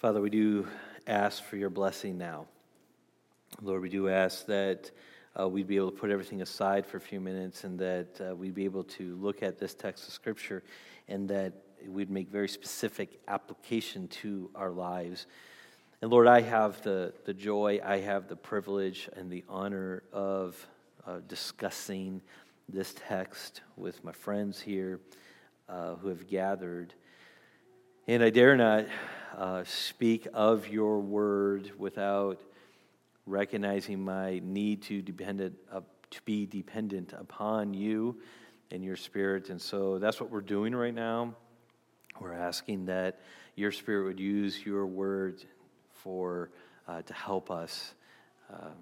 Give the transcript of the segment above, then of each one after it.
Father, we do ask for your blessing now. Lord, we do ask that uh, we'd be able to put everything aside for a few minutes and that uh, we'd be able to look at this text of Scripture and that we'd make very specific application to our lives. And Lord, I have the, the joy, I have the privilege and the honor of uh, discussing this text with my friends here uh, who have gathered. And I dare not uh, speak of your word without recognizing my need to, dependent, to be dependent upon you and your spirit. And so that's what we're doing right now. We're asking that your spirit would use your word for, uh, to help us. Um,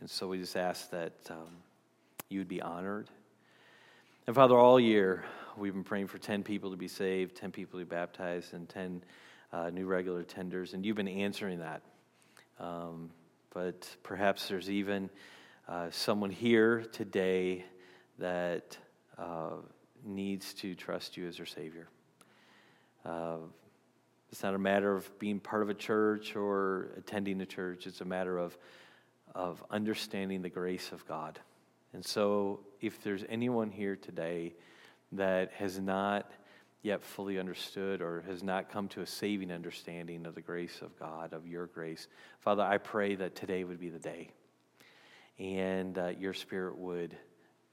and so we just ask that um, you would be honored. And Father, all year we've been praying for 10 people to be saved, 10 people to be baptized, and 10 uh, new regular tenders. And you've been answering that. Um, but perhaps there's even uh, someone here today that uh, needs to trust you as their Savior. Uh, it's not a matter of being part of a church or attending a church, it's a matter of, of understanding the grace of God. And so, if there's anyone here today that has not yet fully understood or has not come to a saving understanding of the grace of God, of your grace. Father, I pray that today would be the day and uh, your spirit would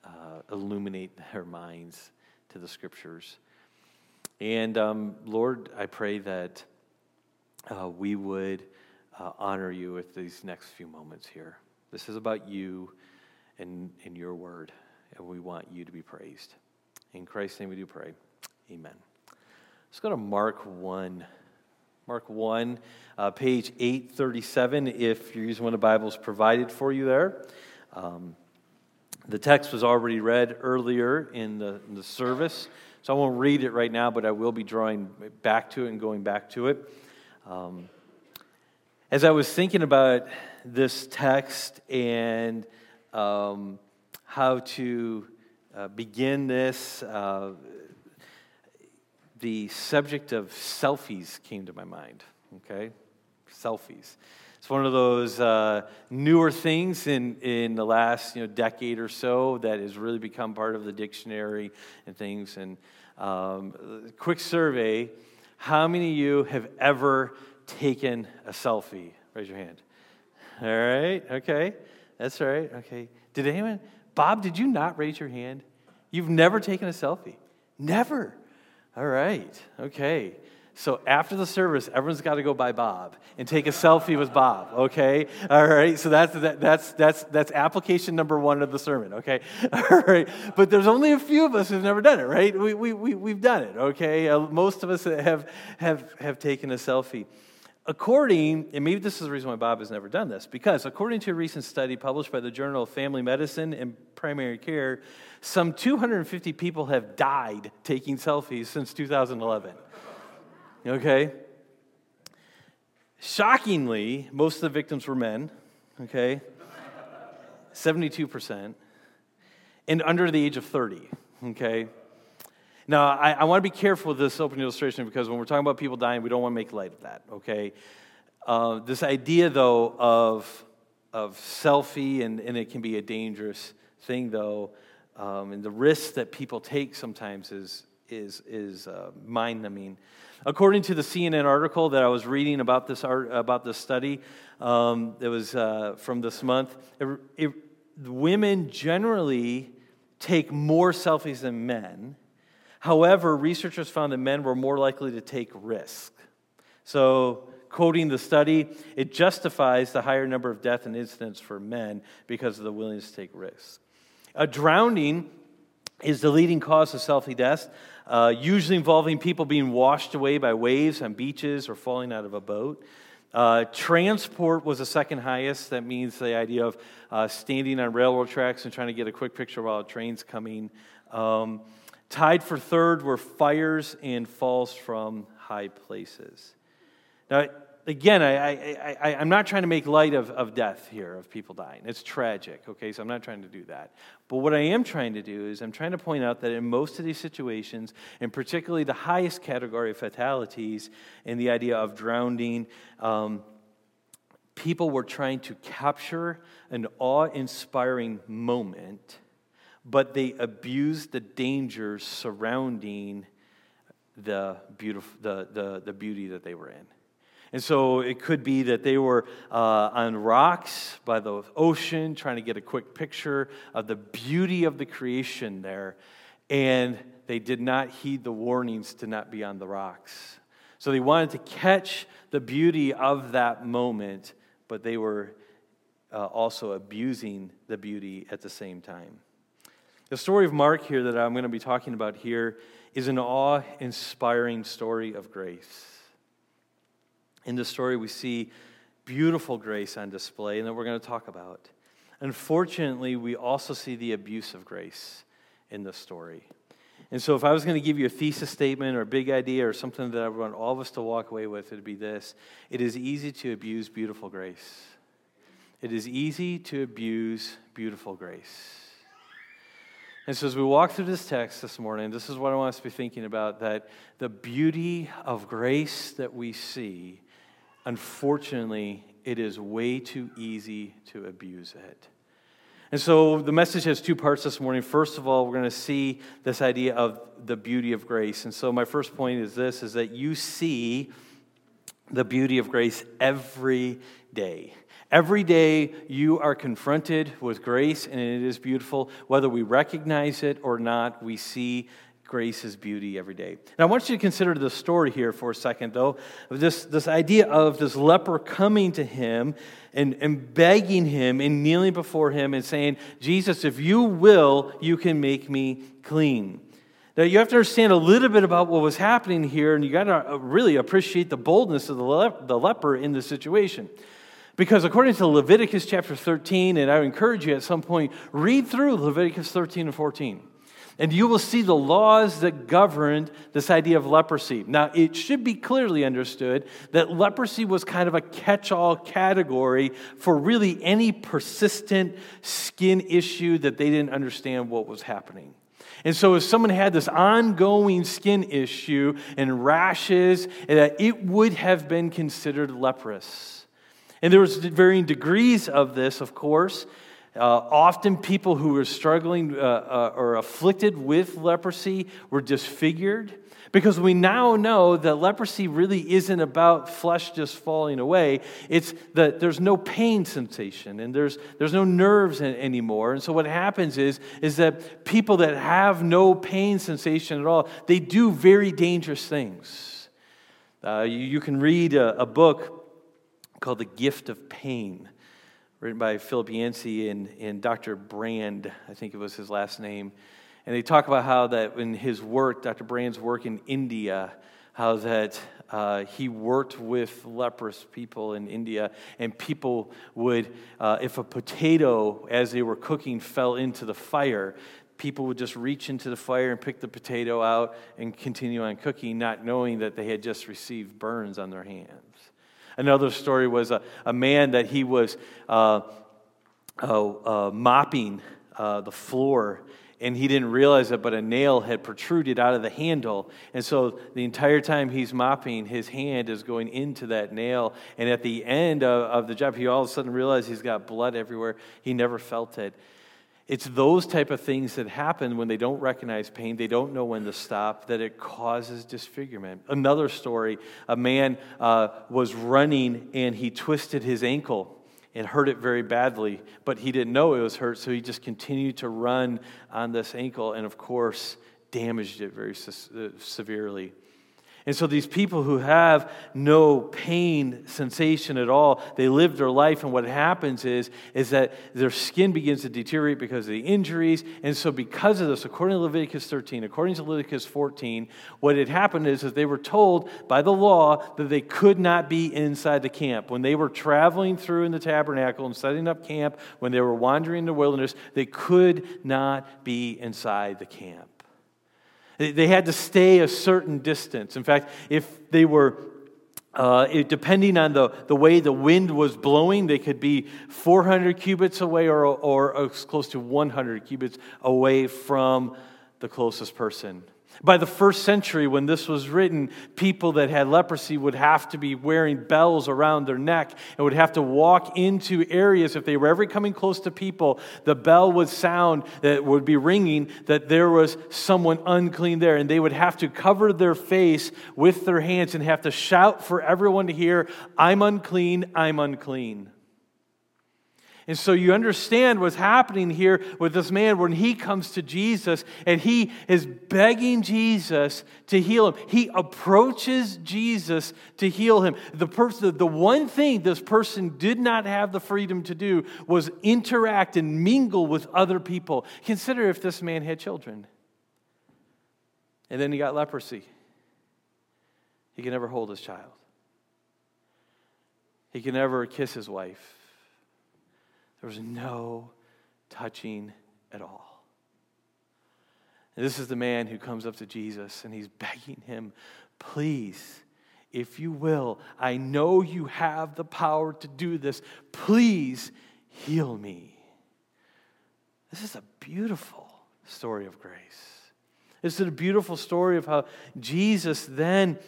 uh, illuminate their minds to the scriptures. And um, Lord, I pray that uh, we would uh, honor you with these next few moments here. This is about you and, and your word, and we want you to be praised. In Christ's name we do pray. Amen. Let's go to Mark 1. Mark 1, uh, page 837, if you're using one of the Bibles provided for you there. Um, the text was already read earlier in the, in the service, so I won't read it right now, but I will be drawing back to it and going back to it. Um, as I was thinking about this text and um, how to uh, begin this, uh, the subject of selfies came to my mind. Okay? Selfies. It's one of those uh, newer things in, in the last you know, decade or so that has really become part of the dictionary and things. And um, quick survey how many of you have ever taken a selfie? Raise your hand. All right, okay. That's right, okay. Did anyone, Bob, did you not raise your hand? You've never taken a selfie? Never. All right, okay. So after the service, everyone's got to go by Bob and take a selfie with Bob. Okay, all right. So that's that, that's that's that's application number one of the sermon. Okay, all right. But there's only a few of us who've never done it. Right? We we we we've done it. Okay, uh, most of us have have have taken a selfie. According, and maybe this is the reason why Bob has never done this, because according to a recent study published by the Journal of Family Medicine and Primary Care, some 250 people have died taking selfies since 2011. Okay? Shockingly, most of the victims were men, okay? 72%, and under the age of 30, okay? Now, I, I want to be careful with this open illustration because when we're talking about people dying, we don't want to make light of that, okay? Uh, this idea, though, of, of selfie, and, and it can be a dangerous thing, though, um, and the risks that people take sometimes is, is, is uh, mind numbing. According to the CNN article that I was reading about this, art, about this study um, that was uh, from this month, it, it, women generally take more selfies than men However, researchers found that men were more likely to take risks. So, quoting the study, it justifies the higher number of death and incidents for men because of the willingness to take risks. A drowning is the leading cause of selfie deaths, uh, usually involving people being washed away by waves on beaches or falling out of a boat. Uh, transport was the second highest. That means the idea of uh, standing on railroad tracks and trying to get a quick picture while a train's coming. Um, Tied for third were fires and falls from high places. Now, again, I, am not trying to make light of, of death here, of people dying. It's tragic, okay? So I'm not trying to do that. But what I am trying to do is I'm trying to point out that in most of these situations, and particularly the highest category of fatalities in the idea of drowning, um, people were trying to capture an awe inspiring moment, but they abused the dangers surrounding the, beautiful, the, the, the beauty that they were in. And so it could be that they were uh, on rocks by the ocean trying to get a quick picture of the beauty of the creation there, and they did not heed the warnings to not be on the rocks. So they wanted to catch the beauty of that moment, but they were uh, also abusing the beauty at the same time. The story of Mark here that I'm going to be talking about here is an awe inspiring story of grace. In the story, we see beautiful grace on display, and that we're going to talk about. Unfortunately, we also see the abuse of grace in the story. And so, if I was going to give you a thesis statement or a big idea or something that I want all of us to walk away with, it would be this it is easy to abuse beautiful grace. It is easy to abuse beautiful grace. And so, as we walk through this text this morning, this is what I want us to be thinking about that the beauty of grace that we see unfortunately, it is way too easy to abuse it. And so the message has two parts this morning. First of all, we're going to see this idea of the beauty of grace. And so my first point is this is that you see the beauty of grace every day. Every day you are confronted with grace and it is beautiful. Whether we recognize it or not, we see grace's beauty every day. Now, I want you to consider the story here for a second, though. Of this, this idea of this leper coming to him and, and begging him and kneeling before him and saying, Jesus, if you will, you can make me clean. Now, you have to understand a little bit about what was happening here, and you got to really appreciate the boldness of the, le- the leper in this situation. Because according to Leviticus chapter 13, and I encourage you at some point, read through Leviticus 13 and 14. And you will see the laws that governed this idea of leprosy. Now, it should be clearly understood that leprosy was kind of a catch all category for really any persistent skin issue that they didn't understand what was happening. And so, if someone had this ongoing skin issue and rashes, it would have been considered leprous. And there was varying degrees of this, of course. Uh, often, people who were struggling uh, uh, or afflicted with leprosy were disfigured because we now know that leprosy really isn't about flesh just falling away. It's that there's no pain sensation and there's, there's no nerves anymore. And so, what happens is, is that people that have no pain sensation at all, they do very dangerous things. Uh, you, you, can read a, a book called The Gift of Pain written by Philip Yancey and, and Dr. Brand, I think it was his last name. And they talk about how that in his work, Dr. Brand's work in India, how that uh, he worked with leprous people in India, and people would, uh, if a potato, as they were cooking, fell into the fire, people would just reach into the fire and pick the potato out and continue on cooking, not knowing that they had just received burns on their hands. Another story was a, a man that he was uh, uh, uh, mopping uh, the floor and he didn't realize it, but a nail had protruded out of the handle. And so the entire time he's mopping, his hand is going into that nail. And at the end of, of the job, he all of a sudden realized he's got blood everywhere. He never felt it. It's those type of things that happen when they don't recognize pain, they don't know when to stop, that it causes disfigurement. Another story a man uh, was running and he twisted his ankle and hurt it very badly, but he didn't know it was hurt, so he just continued to run on this ankle and, of course, damaged it very se- severely. And so these people who have no pain sensation at all, they live their life, and what happens is, is that their skin begins to deteriorate because of the injuries. And so because of this, according to Leviticus 13, according to Leviticus 14, what had happened is that they were told by the law that they could not be inside the camp. When they were traveling through in the tabernacle and setting up camp, when they were wandering in the wilderness, they could not be inside the camp. They had to stay a certain distance. In fact, if they were uh, it, depending on the, the way the wind was blowing, they could be 400 cubits away or, or, or close to 100 cubits away from the closest person. By the first century, when this was written, people that had leprosy would have to be wearing bells around their neck and would have to walk into areas. If they were ever coming close to people, the bell would sound that would be ringing that there was someone unclean there. And they would have to cover their face with their hands and have to shout for everyone to hear, I'm unclean, I'm unclean. And so you understand what's happening here with this man when he comes to Jesus and he is begging Jesus to heal him. He approaches Jesus to heal him. The, person, the one thing this person did not have the freedom to do was interact and mingle with other people. Consider if this man had children and then he got leprosy. He can never hold his child, he can never kiss his wife. There was no touching at all. And this is the man who comes up to Jesus and he's begging him, please, if you will, I know you have the power to do this. Please heal me. This is a beautiful story of grace. This is a beautiful story of how Jesus then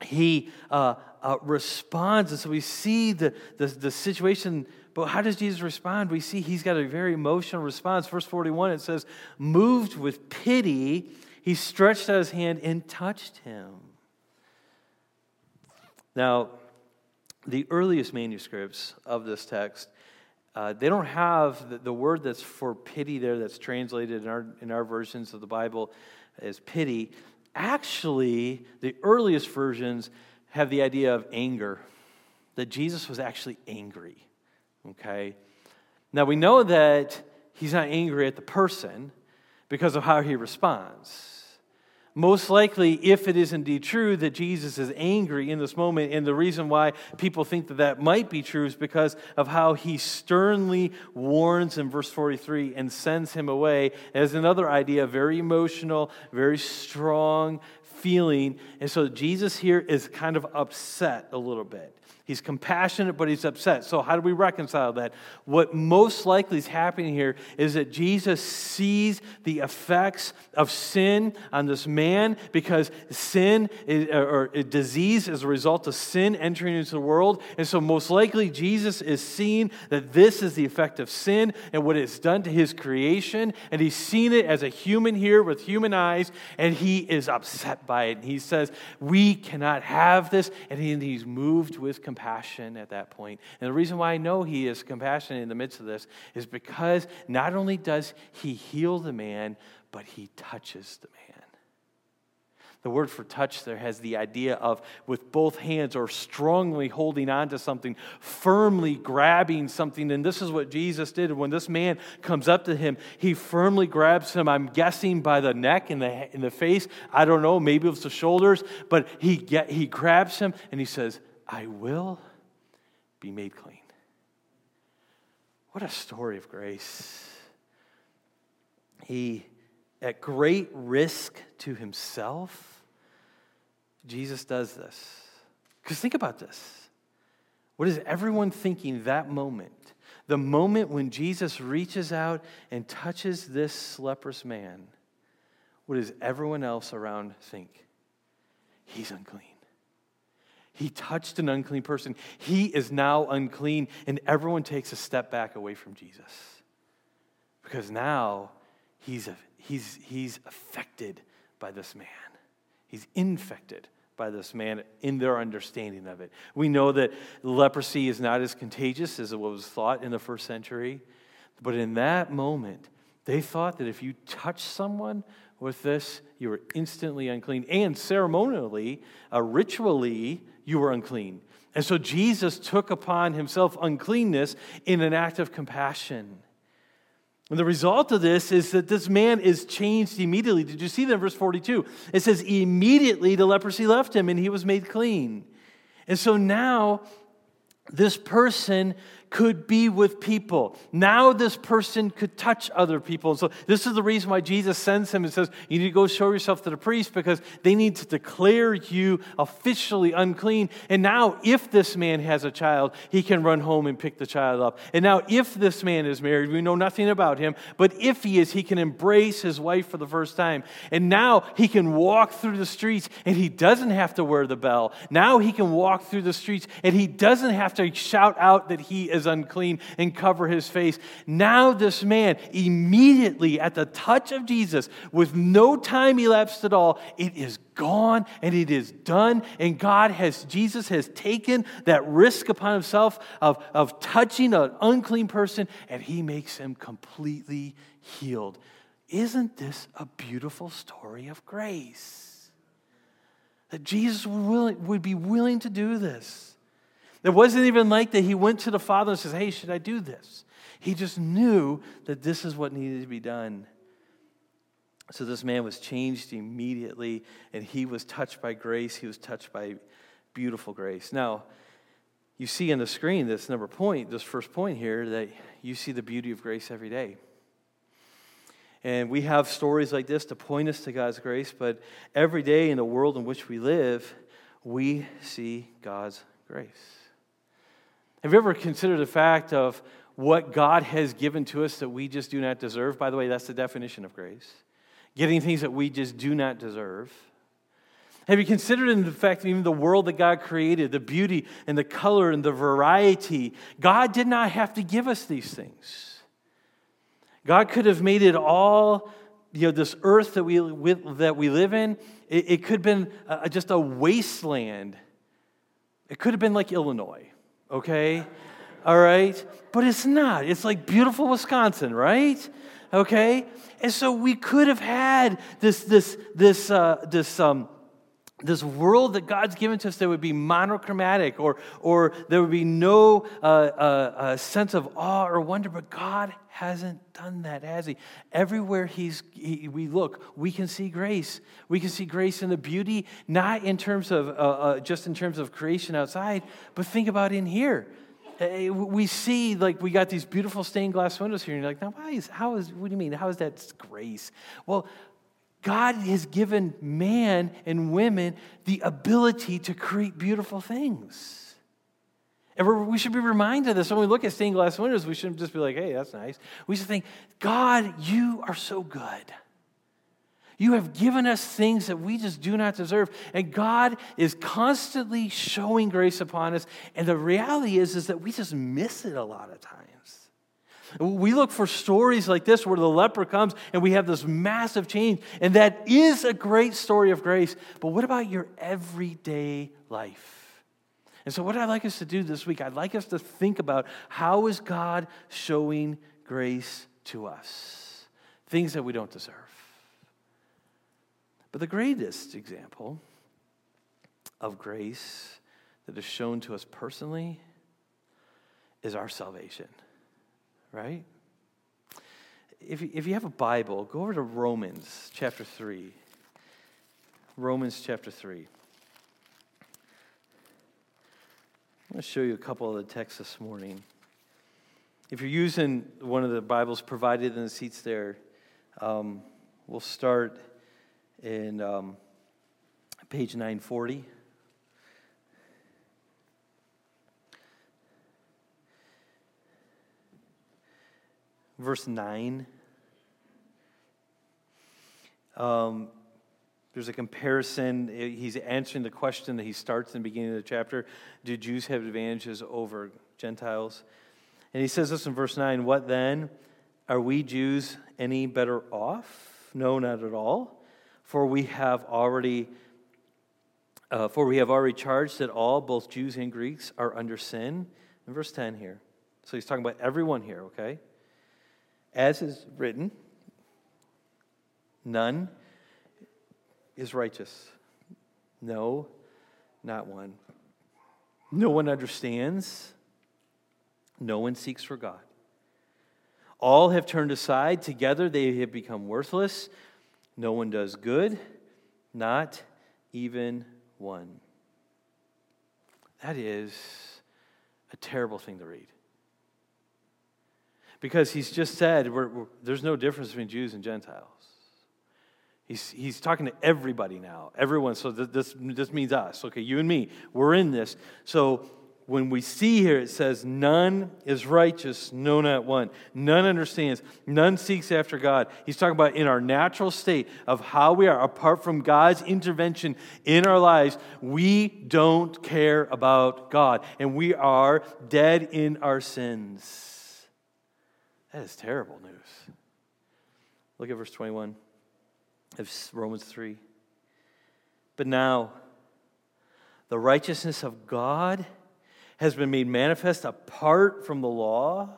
he uh, uh, responds. And so we see the, the, the situation but how does Jesus respond? We see he's got a very emotional response. Verse 41, it says, Moved with pity, he stretched out his hand and touched him. Now, the earliest manuscripts of this text, uh, they don't have the, the, word that's for pity there that's translated in our, in our versions of the Bible as pity. Actually, the earliest versions have the idea of anger, that Jesus was actually angry. Okay? Now we know that he's not angry at the person because of how he responds. Most likely, if it is indeed true that Jesus is angry in this moment, and the reason why people think that that might be true is because of how he sternly warns in verse 43 and sends him away as another idea, very emotional, very strong feeling. And so Jesus here is kind of upset a little bit. He's compassionate, but he's upset. So, how do we reconcile that? What most likely is happening here is that Jesus sees the effects of sin on this man because sin is, or disease is a result of sin entering into the world. And so, most likely, Jesus is seeing that this is the effect of sin and what it's done to his creation. And he's seen it as a human here with human eyes, and he is upset by it. And he says, We cannot have this. And he's moved with compassion compassion at that point. And the reason why I know he is compassionate in the midst of this is because not only does he heal the man, but he touches the man. The word for touch there has the idea of with both hands or strongly holding on to something, firmly grabbing something. And this is what Jesus did. When this man comes up to him, he firmly grabs him, I'm guessing by the neck and the, in the face. I don't know, maybe it was the shoulders, but he, get, he grabs him and he says, I will be made clean. What a story of grace. He, at great risk to himself, Jesus does this. Because think about this. What is everyone thinking that moment? The moment when Jesus reaches out and touches this leprous man, what does everyone else around think? He's unclean. He touched an unclean person. He is now unclean, and everyone takes a step back away from Jesus. Because now he's, he's, he's affected by this man. He's infected by this man in their understanding of it. We know that leprosy is not as contagious as it was thought in the first century, but in that moment, they thought that if you touch someone with this, you were instantly unclean. And ceremonially, uh, ritually, you were unclean. And so Jesus took upon himself uncleanness in an act of compassion. And the result of this is that this man is changed immediately. Did you see that in verse 42? It says, immediately the leprosy left him and he was made clean. And so now this person could be with people. Now this person could touch other people. And so this is the reason why Jesus sends him and says, You need to go show yourself to the priest because they need to declare you officially unclean. And now, if this man has a child, he can run home and pick the child up. And now, if this man is married, we know nothing about him, but if he is, he can embrace his wife for the first time. And now he can walk through the streets and he doesn't have to wear the bell. Now he can walk through the streets and he doesn't have to shout out that he is unclean and cover his face. Now, this man, immediately at the touch of Jesus, with no time elapsed at all, it is gone and it is done. And God has, Jesus has taken that risk upon himself of, of touching an unclean person and he makes him completely healed. Isn't this a beautiful story of grace? That Jesus would, willing, would be willing to do this. It wasn't even like that he went to the Father and says, Hey, should I do this? He just knew that this is what needed to be done. So this man was changed immediately, and he was touched by grace. He was touched by beautiful grace. Now, you see on the screen this number point, this first point here, that you see the beauty of grace every day. And we have stories like this to point us to God's grace, but every day in the world in which we live, we see God's grace. Have you ever considered the fact of what God has given to us that we just do not deserve? By the way, that's the definition of grace. Getting things that we just do not deserve. Have you considered in the fact that even the world that God created, the beauty and the color and the variety, God did not have to give us these things. God could have made it all, you know, this earth that we, that we live in, it, it could have been uh, just a wasteland. It could have been like Illinois, okay? All right? But it's not. It's like beautiful Wisconsin, right? Okay? And so we could have had this, this, this, uh, this, um, this world that God's given to us that would be monochromatic or, or there would be no uh, uh, uh, sense of awe or wonder, but God hasn't done that, has He? Everywhere he's, he, we look, we can see grace. We can see grace in the beauty, not in terms of uh, uh, just in terms of creation outside, but think about in here. Uh, we see like we got these beautiful stained glass windows here, and you're like, now why is how is what do you mean? How is that grace? Well, God has given man and women the ability to create beautiful things. And we should be reminded of this. When we look at stained glass windows, we shouldn't just be like, hey, that's nice. We should think, God, you are so good. You have given us things that we just do not deserve. And God is constantly showing grace upon us. And the reality is, is that we just miss it a lot of times. We look for stories like this where the leper comes and we have this massive change, and that is a great story of grace. But what about your everyday life? And so, what I'd like us to do this week, I'd like us to think about how is God showing grace to us? Things that we don't deserve. But the greatest example of grace that is shown to us personally is our salvation right? If, if you have a Bible, go over to Romans chapter 3. Romans chapter 3. I'm going to show you a couple of the texts this morning. If you're using one of the Bibles provided in the seats there, um, we'll start in um, page 940. Verse 9. Um, there's a comparison. He's answering the question that he starts in the beginning of the chapter Do Jews have advantages over Gentiles? And he says this in verse 9 What then? Are we Jews any better off? No, not at all. For we have already. Uh, for we have already charged that all, both Jews and Greeks, are under sin. In verse 10 here. So he's talking about everyone here, okay? As is written, none is righteous. No, not one. No one understands. No one seeks for God. All have turned aside. Together they have become worthless. No one does good, not even one. That is a terrible thing to read. Because he's just said we're, we're, there's no difference between Jews and Gentiles. He's, he's talking to everybody now, everyone. So this, this means us, okay, you and me. We're in this. So when we see here, it says, None is righteous, no, not one. None understands, none seeks after God. He's talking about in our natural state of how we are, apart from God's intervention in our lives, we don't care about God, and we are dead in our sins. That is terrible news. Look at verse 21 of Romans 3. But now, the righteousness of God has been made manifest apart from the law.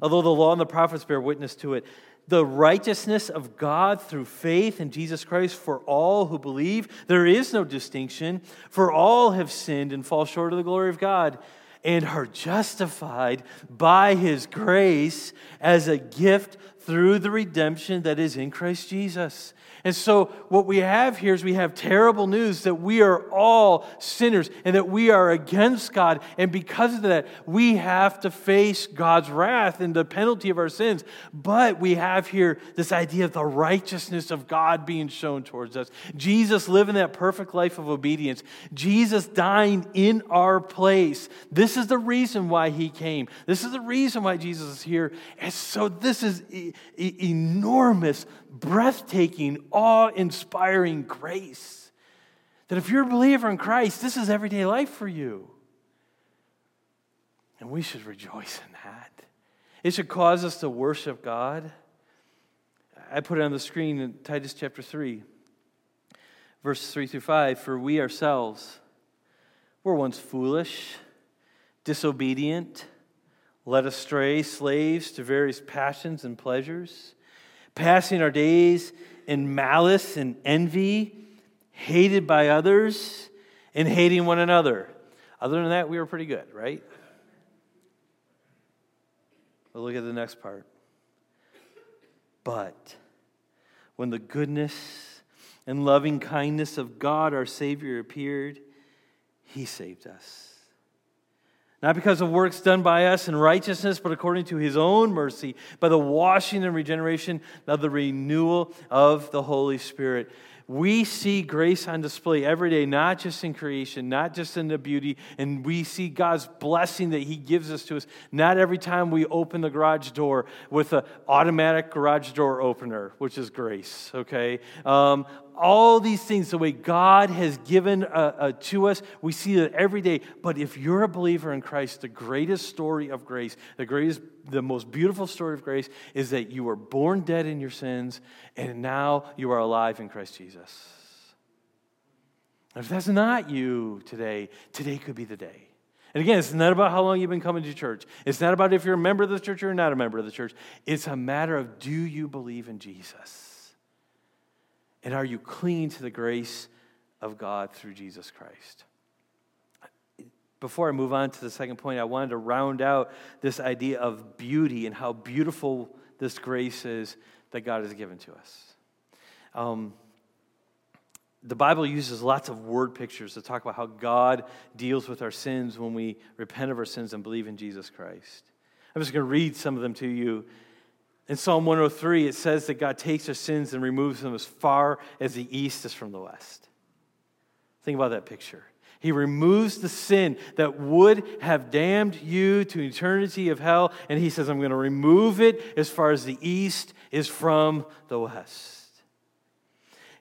Although the law and the prophets bear witness to it, the righteousness of God through faith in Jesus Christ for all who believe, there is no distinction, for all have sinned and fall short of the glory of God and are justified by his grace as a gift through the redemption that is in Christ Jesus. And so, what we have here is we have terrible news that we are all sinners and that we are against God. And because of that, we have to face God's wrath and the penalty of our sins. But we have here this idea of the righteousness of God being shown towards us. Jesus living that perfect life of obedience, Jesus dying in our place. This is the reason why he came. This is the reason why Jesus is here. And so, this is e- enormous breathtaking, awe inspiring grace. That if you're a believer in Christ, this is everyday life for you. And we should rejoice in that. It should cause us to worship God. I put it on the screen in Titus chapter 3, verses 3 through 5. For we ourselves were once foolish, disobedient, led astray, slaves to various passions and pleasures passing our days in malice and envy, hated by others, and hating one another. Other than that, we were pretty good, right? But look at the next part. But when the goodness and loving kindness of God our Savior appeared, He saved us not because of works done by us in righteousness, but according to his own mercy, by the washing and regeneration of the renewal of the Holy Spirit. We see grace on display every day, not just in creation, not just in the beauty, and we see God's blessing that He gives us to us, not every time we open the garage door with an automatic garage door opener, which is grace, okay? Um, all these things, the way God has given uh, uh, to us, we see that every day. But if you're a believer in Christ, the greatest story of grace, the greatest, the most beautiful story of grace is that you were born dead in your sins and now you are alive in Christ Jesus. if that's not you today, today could be the day. And again, it's not about how long you've been coming to church. It's not about if you're a member of the church or not a member of the church. It's a matter of do you believe in Jesus? And are you clinging to the grace of God through Jesus Christ? Before I move on to the second point, I wanted to round out this idea of beauty and how beautiful this grace is that God has given to us. Um, the Bible uses lots of word pictures to talk about how God deals with our sins when we repent of our sins and believe in Jesus Christ. I'm just going to read some of them to you in Psalm 103, it says that God takes our sins and removes them as far as the east is from the west. Think about that picture. He removes the sin that would have damned you to eternity of hell, and he says, I'm going to remove it as far as the east is from the west.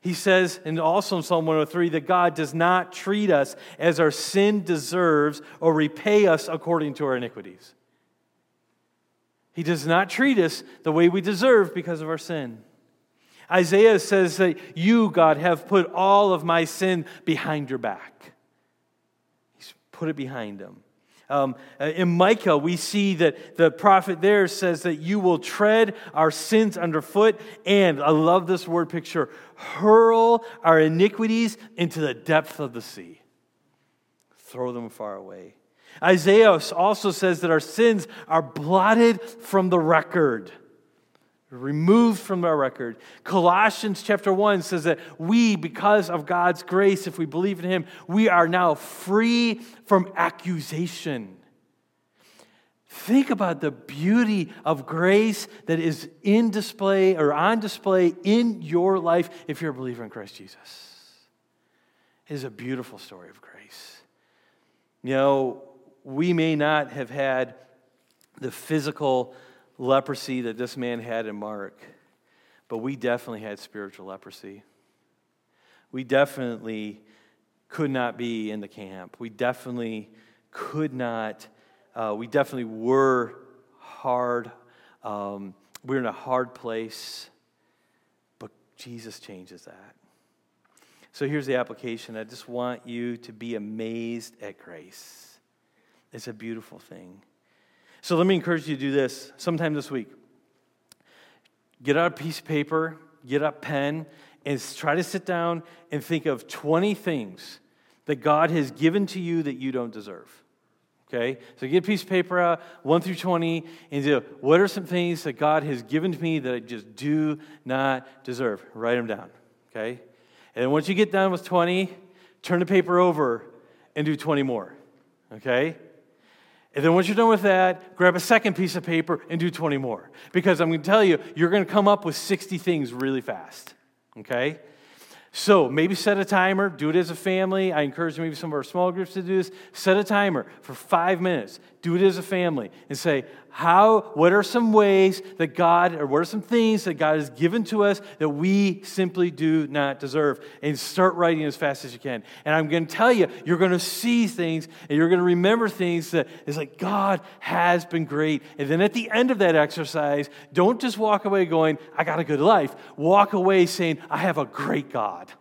He says, and also in Psalm 103, that God does not treat us as our sin deserves or repay us according to our iniquities. He does not treat us the way we deserve because of our sin. Isaiah says that you, God, have put all of my sin behind your back. He's put it behind him. Um, uh, in Micah, we see that the prophet there says that you will tread our sins underfoot, and I love this word picture hurl our iniquities into the depth of the sea, throw them far away. Isaiah also says that our sins are blotted from the record, removed from our record. Colossians chapter 1 says that we, because of God's grace, if we believe in Him, we are now free from accusation. Think about the beauty of grace that is in display or on display in your life if you're a believer in Christ Jesus. It is a beautiful story of grace. You know, we may not have had the physical leprosy that this man had in Mark, but we definitely had spiritual leprosy. We definitely could not be in the camp. We definitely could not uh, we definitely were hard. Um, we we're in a hard place, but Jesus changes that. So here's the application. I just want you to be amazed at grace. It's a beautiful thing. So let me encourage you to do this sometime this week. Get out a piece of paper, get a pen, and try to sit down and think of 20 things that God has given to you that you don't deserve. Okay? So get a piece of paper out, 1 through 20, and do what are some things that God has given to me that I just do not deserve? Write them down. Okay? And once you get done with 20, turn the paper over and do 20 more. Okay? And then once you're done with that, grab a second piece of paper and do 20 more. Because I'm going to tell you, you're going to come up with 60 things really fast. Okay? So maybe set a timer, do it as a family. I encourage maybe some of our small groups to do this. Set a timer for five minutes. Do it as a family and say, how, what are some ways that God, or what are some things that God has given to us that we simply do not deserve? And start writing as fast as you can. And I'm going to tell you, you're going to see things and you're going to remember things that is like, God has been great. And then at the end of that exercise, don't just walk away going, I got a good life. Walk away saying, I have a great God.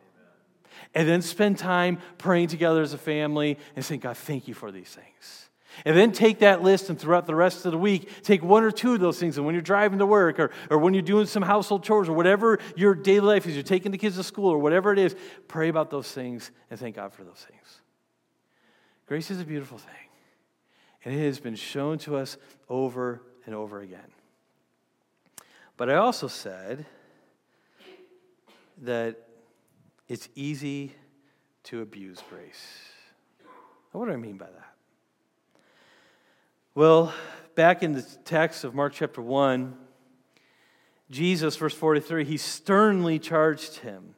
And then spend time praying together as a family and saying, God, thank you for these things. And then take that list and throughout the rest of the week, take one or two of those things. And when you're driving to work or, or when you're doing some household chores or whatever your daily life is, you're taking the kids to school or whatever it is, pray about those things and thank God for those things. Grace is a beautiful thing. And it has been shown to us over and over again. But I also said that it's easy to abuse grace. What do I mean by that? Well, back in the text of Mark chapter 1, Jesus, verse 43, he sternly charged him.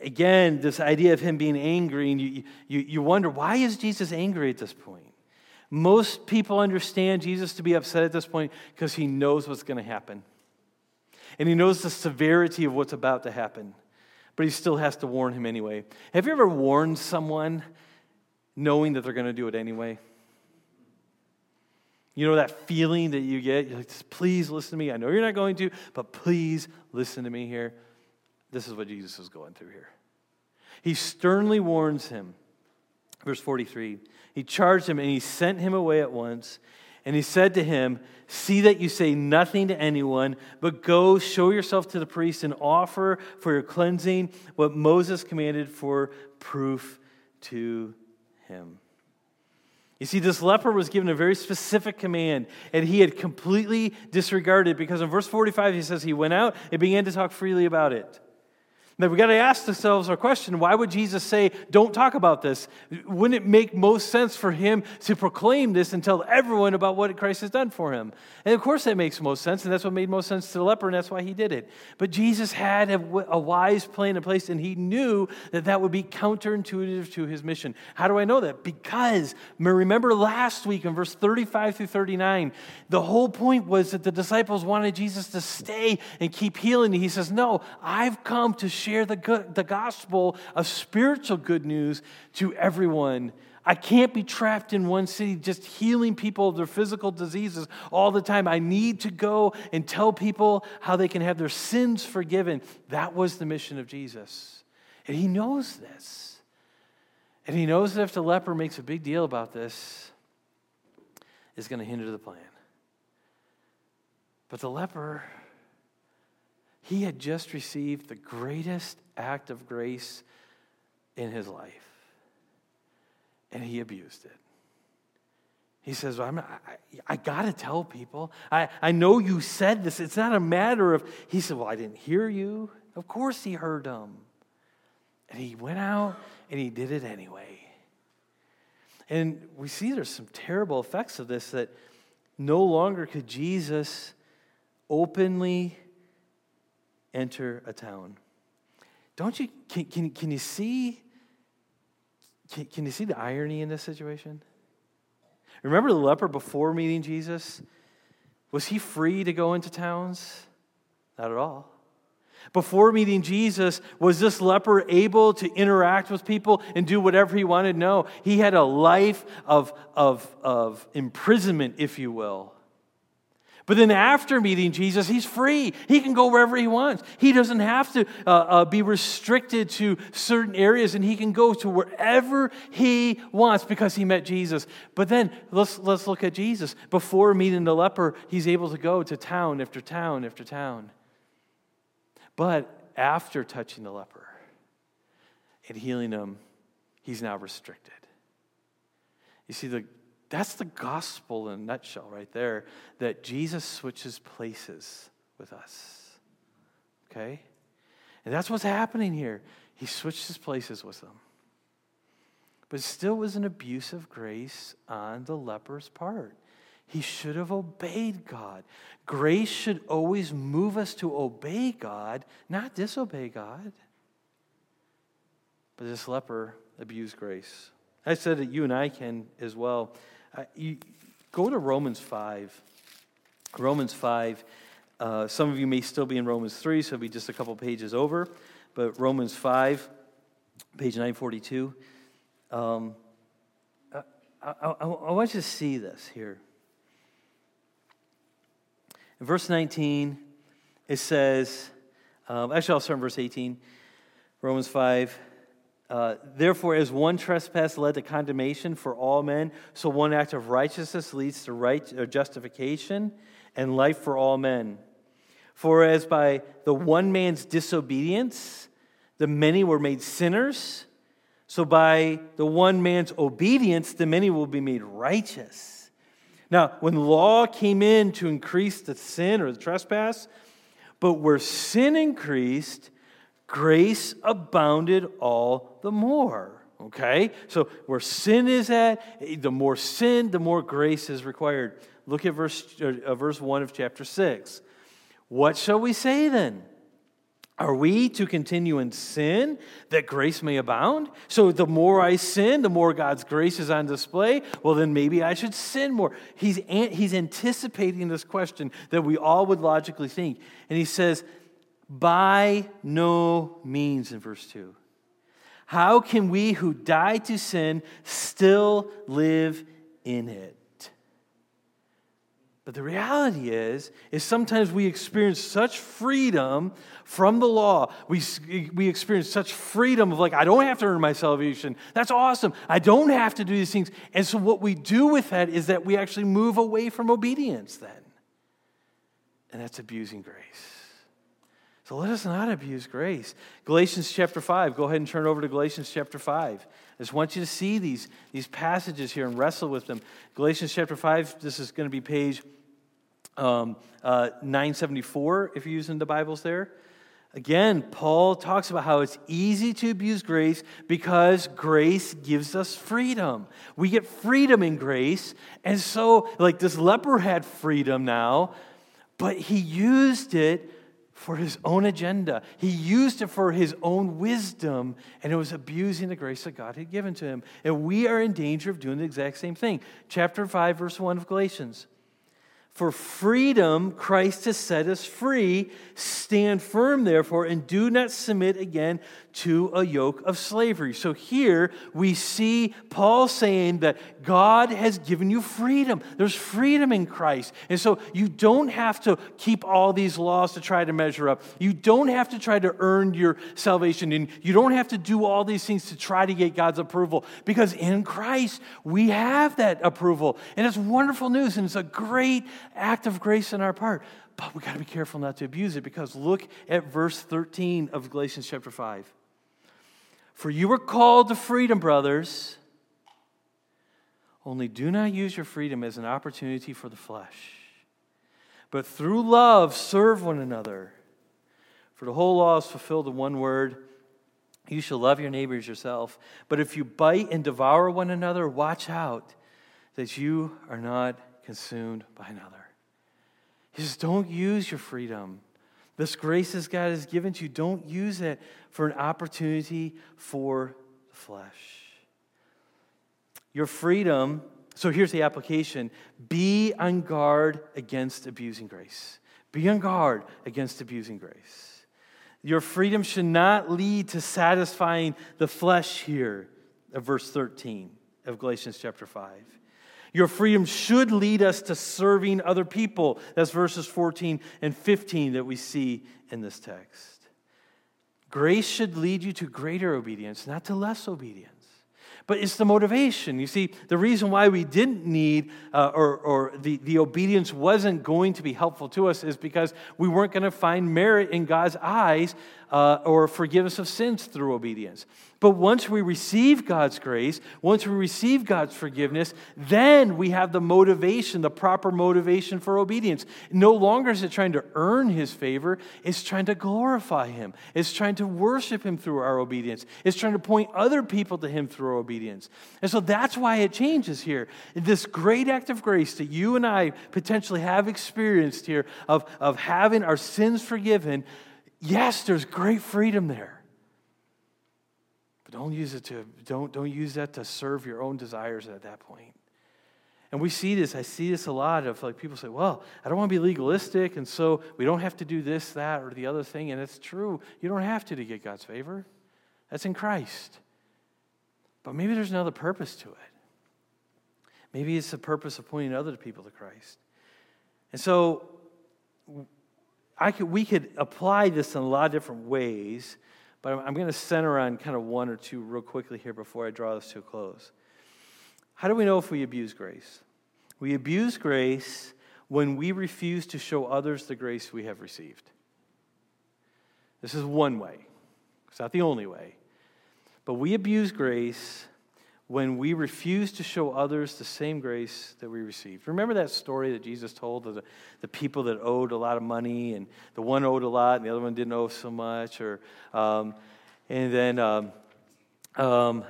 Again, this idea of him being angry, and you, you, you wonder, why is Jesus angry at this point? Most people understand Jesus to be upset at this point because he knows what's going to happen. And he knows the severity of what's about to happen. But he still has to warn him anyway. Have you ever warned someone knowing that they're going to do it anyway? You know that feeling that you get? You're like, please listen to me. I know you're not going to, but please listen to me here. This is what Jesus is going through here. He sternly warns him. Verse 43 He charged him and he sent him away at once. And he said to him, See that you say nothing to anyone, but go show yourself to the priest and offer for your cleansing what Moses commanded for proof to him. You see, this leper was given a very specific command, and he had completely disregarded it because in verse 45 he says he went out and began to talk freely about it. Now we got to ask ourselves our question why would Jesus say, don't talk about this? Wouldn't it make most sense for him to proclaim this and tell everyone about what Christ has done for him? And of course that makes most sense, and that's what made most sense to the leper, and that's why he did it. But Jesus had a, a wise plan in place, and he knew that that would be counterintuitive to his mission. How do I know that? Because remember last week in verse 35 through 39, the whole point was that the disciples wanted Jesus to stay and keep healing. He says, No, I've come to share the, good, the gospel of spiritual good news to everyone. I can't be trapped in one city just healing people of their physical diseases all the time. I need to go and tell people how they can have their sins forgiven. That was the mission of Jesus. And he knows this. And he knows that if the leper makes a big deal about this, it's going to hinder the plan. But the leper he had just received the greatest act of grace in his life, and he abused it. He says, well, I, I got to tell people. I, I know you said this. It's not a matter of, he said, Well, I didn't hear you. Of course he heard them. And he went out and he did it anyway. And we see there's some terrible effects of this that no longer could Jesus openly enter a town. Don't you, can, can, can you see, can, can you see the irony in this situation? Remember the leper before meeting Jesus? Was he free to go into towns? Not at all. Before meeting Jesus, was this leper able to interact with people and do whatever he wanted? No. He had a life of, of, of imprisonment, if you will. But then after meeting Jesus, he's free. He can go wherever he wants. He doesn't have to uh, uh, be restricted to certain areas, and he can go to wherever he wants because he met Jesus. But then let's, let's look at Jesus. Before meeting the leper, he's able to go to town after town after town. But after touching the leper and healing him, he's now restricted. You see, the that's the gospel in a nutshell, right there, that Jesus switches places with us. Okay? And that's what's happening here. He switches places with them. But it still was an abuse of grace on the leper's part. He should have obeyed God. Grace should always move us to obey God, not disobey God. But this leper abused grace. I said that you and I can as well. Uh, you go to Romans 5. Romans 5. Uh, some of you may still be in Romans 3, so it'll be just a couple pages over. But Romans 5, page 942. Um, I, I, I, want you to see this here. In verse 19, it says, um, actually, I'll start in verse 18. Romans 5. Uh, therefore, as one trespass led to condemnation for all men, so one act of righteousness leads to right uh, justification and life for all men. For as by the one man's disobedience the many were made sinners, so by the one man's obedience the many will be made righteous. Now, when law came in to increase the sin or the trespass, but where sin increased, grace abounded all the more. Okay? So where sin is at, the more sin, the more grace is required. Look at verse, uh, verse 1 of chapter 6. What shall we say then? Are we to continue in sin that grace may abound? So the more I sin, the more God's grace is on display. Well, then maybe I should sin more. He's, he's anticipating this question that we all would logically think. And he says, by no means, in verse 2. How can we who died to sin still live in it? But the reality is, is sometimes we experience such freedom from the law. We, we experience such freedom of like, I don't have to earn my salvation. That's awesome. I don't have to do these things. And so what we do with that is that we actually move away from obedience then. And that's abusing grace. So let us not abuse grace. Galatians chapter 5. Go ahead and turn over to Galatians chapter 5. I just want you to see these, these passages here and wrestle with them. Galatians chapter 5, this is going to be page um, uh, 974 if you're using the Bibles there. Again, Paul talks about how it's easy to abuse grace because grace gives us freedom. We get freedom in grace. And so, like this leper had freedom now, but he used it for his own agenda. He used it for his own wisdom, and it was abusing the grace that God had given to him. And we are in danger of doing the exact same thing. Chapter 5, verse 1 of Galatians. For freedom, Christ has set us free. Stand firm, therefore, and do not submit again to a yoke of slavery. So here we see Paul saying that God has given you freedom. There's freedom in Christ. And so you don't have to keep all these laws to try to measure up. You don't have to try to earn your salvation. And you don't have to do all these things to try to get God's approval because in Christ we have that approval. And it's wonderful news and it's a great act of grace on our part. But we got to be careful not to abuse it because look at verse 13 of Galatians chapter 5. For you were called to freedom, brothers. Only do not use your freedom as an opportunity for the flesh, but through love serve one another. For the whole law is fulfilled in one word you shall love your neighbors yourself. But if you bite and devour one another, watch out that you are not consumed by another. He says, Don't use your freedom. This grace that God has given to you, don't use it for an opportunity for the flesh. Your freedom, so here's the application be on guard against abusing grace. Be on guard against abusing grace. Your freedom should not lead to satisfying the flesh here of verse 13 of Galatians chapter 5. Your freedom should lead us to serving other people. That's verses 14 and 15 that we see in this text. Grace should lead you to greater obedience, not to less obedience. But it's the motivation. You see, the reason why we didn't need, uh, or, or the, the obedience wasn't going to be helpful to us is because we weren't going to find merit in God's eyes uh, or forgiveness of sins through obedience. But once we receive God's grace, once we receive God's forgiveness, then we have the motivation, the proper motivation for obedience. No longer is it trying to earn His favor, it's trying to glorify Him. It's trying to worship Him through our obedience. It's trying to point other people to Him through obedience. And so that's why it changes here. This great act of grace that you and I potentially have experienced here of, of having our sins forgiven Yes, there's great freedom there. But don't use it to don't don't use that to serve your own desires at that point. And we see this, I see this a lot of like people say, well, I don't want to be legalistic, and so we don't have to do this, that, or the other thing. And it's true. You don't have to to get God's favor. That's in Christ. But maybe there's another purpose to it. Maybe it's the purpose of pointing other people to Christ. And so I could, we could apply this in a lot of different ways, but I'm, I'm going to center on kind of one or two real quickly here before I draw this to a close. How do we know if we abuse grace? We abuse grace when we refuse to show others the grace we have received. This is one way, it's not the only way. But we abuse grace when we refuse to show others the same grace that we received. Remember that story that Jesus told of the, the people that owed a lot of money, and the one owed a lot, and the other one didn't owe so much? Or, um, and then um, um,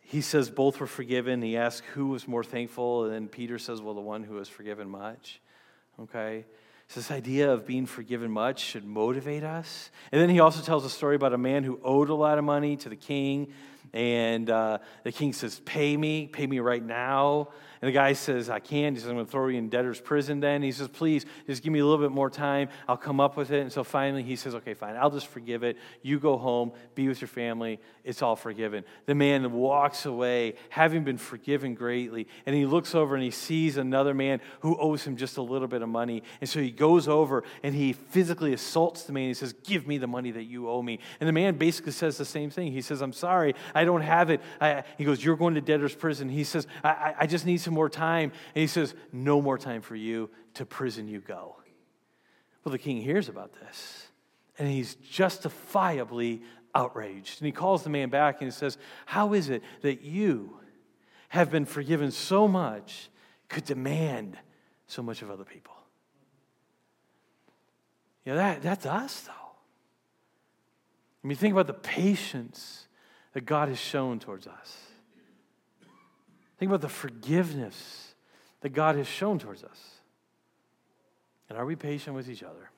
he says both were forgiven. He asks who was more thankful, and then Peter says, well, the one who was forgiven much. Okay? So this idea of being forgiven much should motivate us. And then he also tells a story about a man who owed a lot of money to the king. And uh, the king says, Pay me, pay me right now. And the guy says, I can't. He says, I'm going to throw you in debtor's prison then. He says, Please, just give me a little bit more time. I'll come up with it. And so finally he says, Okay, fine. I'll just forgive it. You go home, be with your family. It's all forgiven. The man walks away, having been forgiven greatly. And he looks over and he sees another man who owes him just a little bit of money. And so he goes over and he physically assaults the man. He says, Give me the money that you owe me. And the man basically says the same thing. He says, I'm sorry. I don't have it. I, he goes, You're going to debtor's prison. He says, I, I just need some more time. And he says, No more time for you. To prison you go. Well, the king hears about this, and he's justifiably outraged. And he calls the man back and he says, How is it that you have been forgiven so much, could demand so much of other people? You know, that, that's us, though. I mean, think about the patience that God has shown towards us. Think about the forgiveness that God has shown towards us. And are we patient with each other?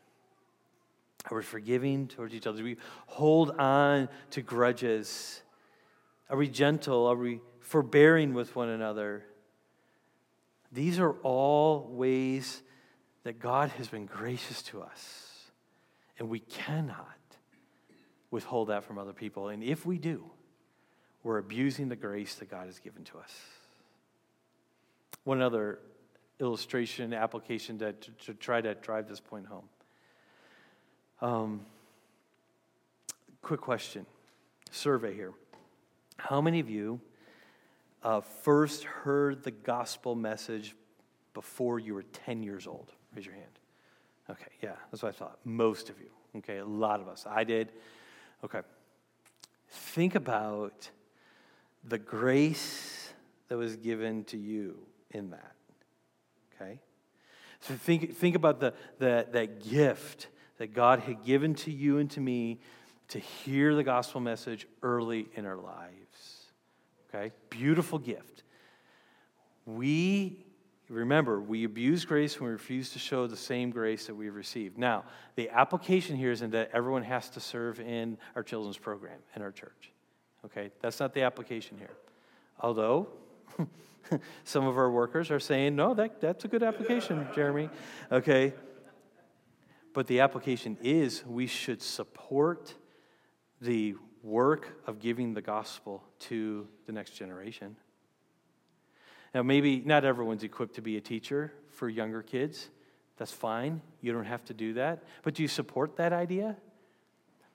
Are we forgiving towards each other? Do we hold on to grudges? Are we gentle? Are we forbearing with one another? These are all ways that God has been gracious to us. And we cannot withhold that from other people. And if we do, we're abusing the grace that God has given to us. One other illustration, application to, to, to try to drive this point home. Um, quick question, survey here. How many of you uh, first heard the gospel message before you were 10 years old? Raise your hand. Okay, yeah, that's what I thought. Most of you. Okay, a lot of us. I did. Okay. Think about the grace that was given to you in that. Okay? So think, think about the, the, that gift that God had given to you and to me to hear the gospel message early in our lives. Okay? Beautiful gift. We Remember, we abuse grace when we refuse to show the same grace that we've received. Now, the application here isn't that everyone has to serve in our children's program in our church. Okay? That's not the application here. Although, some of our workers are saying, no, that, that's a good application, Jeremy. Okay? But the application is we should support the work of giving the gospel to the next generation. Now, maybe not everyone's equipped to be a teacher for younger kids. That's fine. You don't have to do that. But do you support that idea?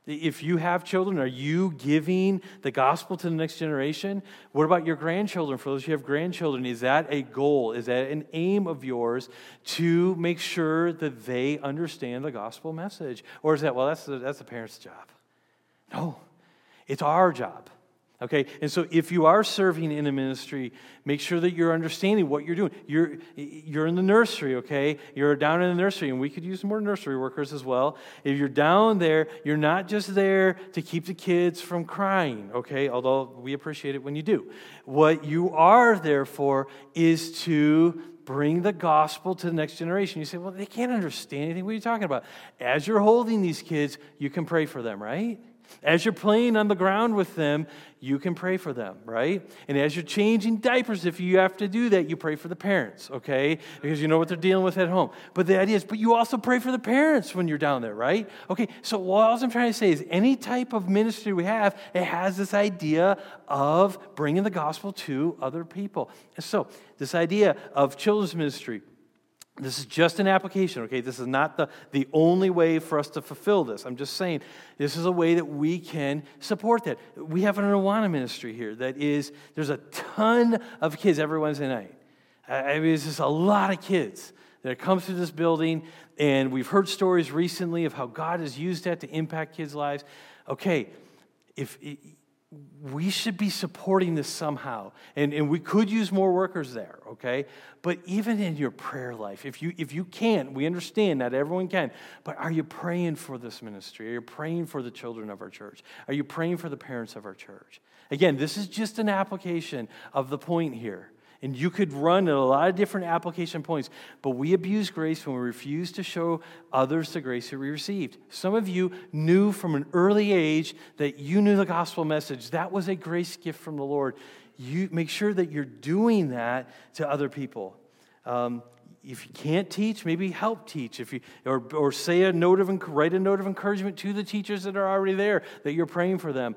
If you have children, are you giving the gospel to the next generation? What about your grandchildren? For those who have grandchildren, is that a goal? Is that an aim of yours to make sure that they understand the gospel message? Or is that, well, that's the, that's the parent's job? No, it's our job. Okay, and so if you are serving in a ministry, make sure that you're understanding what you're doing. You're, you're in the nursery, okay? You're down in the nursery, and we could use more nursery workers as well. If you're down there, you're not just there to keep the kids from crying, okay? Although we appreciate it when you do. What you are there for is to bring the gospel to the next generation. You say, well, they can't understand anything. What are you talking about? As you're holding these kids, you can pray for them, right? As you're playing on the ground with them, you can pray for them, right? And as you're changing diapers, if you have to do that, you pray for the parents, okay? Because you know what they're dealing with at home. But the idea is, but you also pray for the parents when you're down there, right? Okay, so what I'm trying to say is any type of ministry we have, it has this idea of bringing the gospel to other people. And so, this idea of children's ministry, this is just an application, okay? This is not the, the only way for us to fulfill this. I'm just saying this is a way that we can support that. We have an Awana ministry here that is, there's a ton of kids every Wednesday night. I mean, it's just a lot of kids that come through this building, and we've heard stories recently of how God has used that to impact kids' lives. Okay, if we should be supporting this somehow. And, and we could use more workers there, okay? But even in your prayer life, if you, if you can't, we understand that everyone can, but are you praying for this ministry? Are you praying for the children of our church? Are you praying for the parents of our church? Again, this is just an application of the point here. And you could run at a lot of different application points, but we abuse grace when we refuse to show others the grace that we received. Some of you knew from an early age that you knew the gospel message. That was a grace gift from the Lord. You make sure that you're doing that to other people. Um, if you can't teach, maybe help teach. If you or, or say a note of write a note of encouragement to the teachers that are already there that you're praying for them.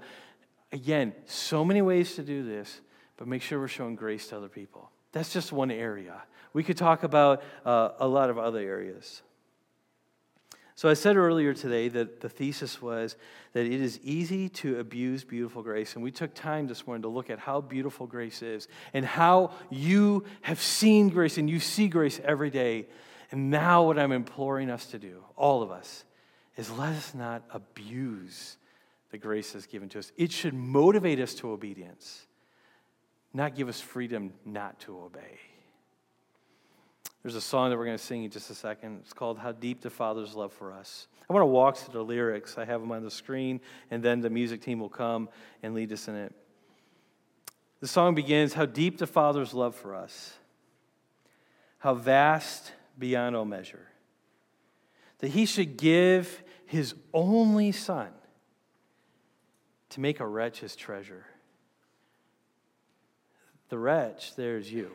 Again, so many ways to do this but make sure we're showing grace to other people. That's just one area. We could talk about uh, a lot of other areas. So, I said earlier today that the thesis was that it is easy to abuse beautiful grace. And we took time this morning to look at how beautiful grace is and how you have seen grace and you see grace every day. And now, what I'm imploring us to do, all of us, is let us not abuse the grace that's given to us. It should motivate us to obedience not give us freedom not to obey. There's a song that we're going to sing in just a second. It's called How Deep the Father's Love for Us. I want to walk through the lyrics. I have them on the screen, and then the music team will come and lead us in it. The song begins How deep the Father's love for us, how vast beyond all measure, that he should give his only Son to make a wretch his treasure. The wretch, there's you.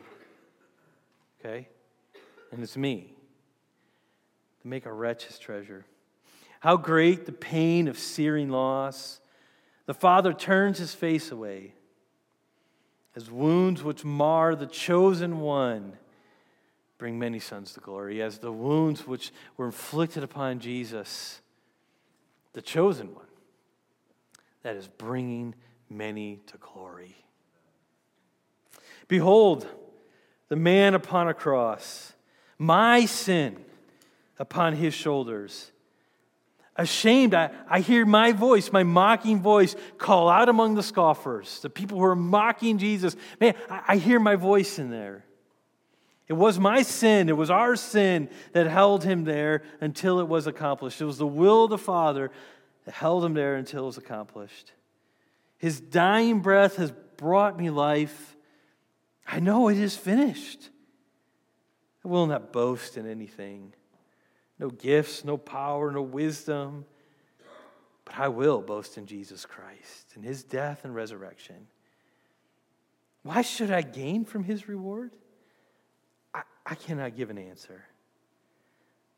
Okay? And it's me. To make a wretch his treasure. How great the pain of searing loss. The father turns his face away as wounds which mar the chosen one bring many sons to glory, as the wounds which were inflicted upon Jesus, the chosen one, that is bringing many to glory. Behold, the man upon a cross, my sin upon his shoulders. Ashamed, I, I hear my voice, my mocking voice, call out among the scoffers, the people who are mocking Jesus. Man, I, I hear my voice in there. It was my sin, it was our sin that held him there until it was accomplished. It was the will of the Father that held him there until it was accomplished. His dying breath has brought me life. I know it is finished. I will not boast in anything. No gifts, no power, no wisdom. But I will boast in Jesus Christ and his death and resurrection. Why should I gain from his reward? I, I cannot give an answer.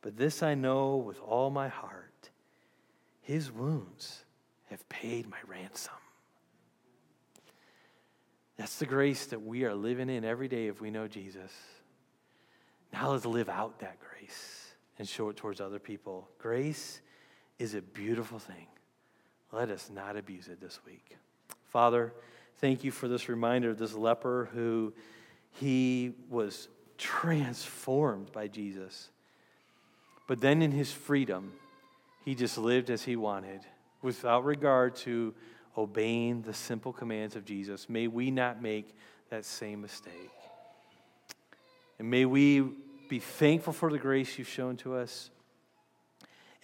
But this I know with all my heart his wounds have paid my ransom. That's the grace that we are living in every day if we know Jesus. Now let's live out that grace and show it towards other people. Grace is a beautiful thing. Let us not abuse it this week. Father, thank you for this reminder of this leper who he was transformed by Jesus. But then in his freedom, he just lived as he wanted without regard to obeying the simple commands of Jesus. May we not make that same mistake. And may we be thankful for the grace you've shown to us,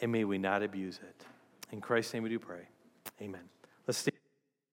and may we not abuse it. In Christ's name we do pray. Amen. Let's stand.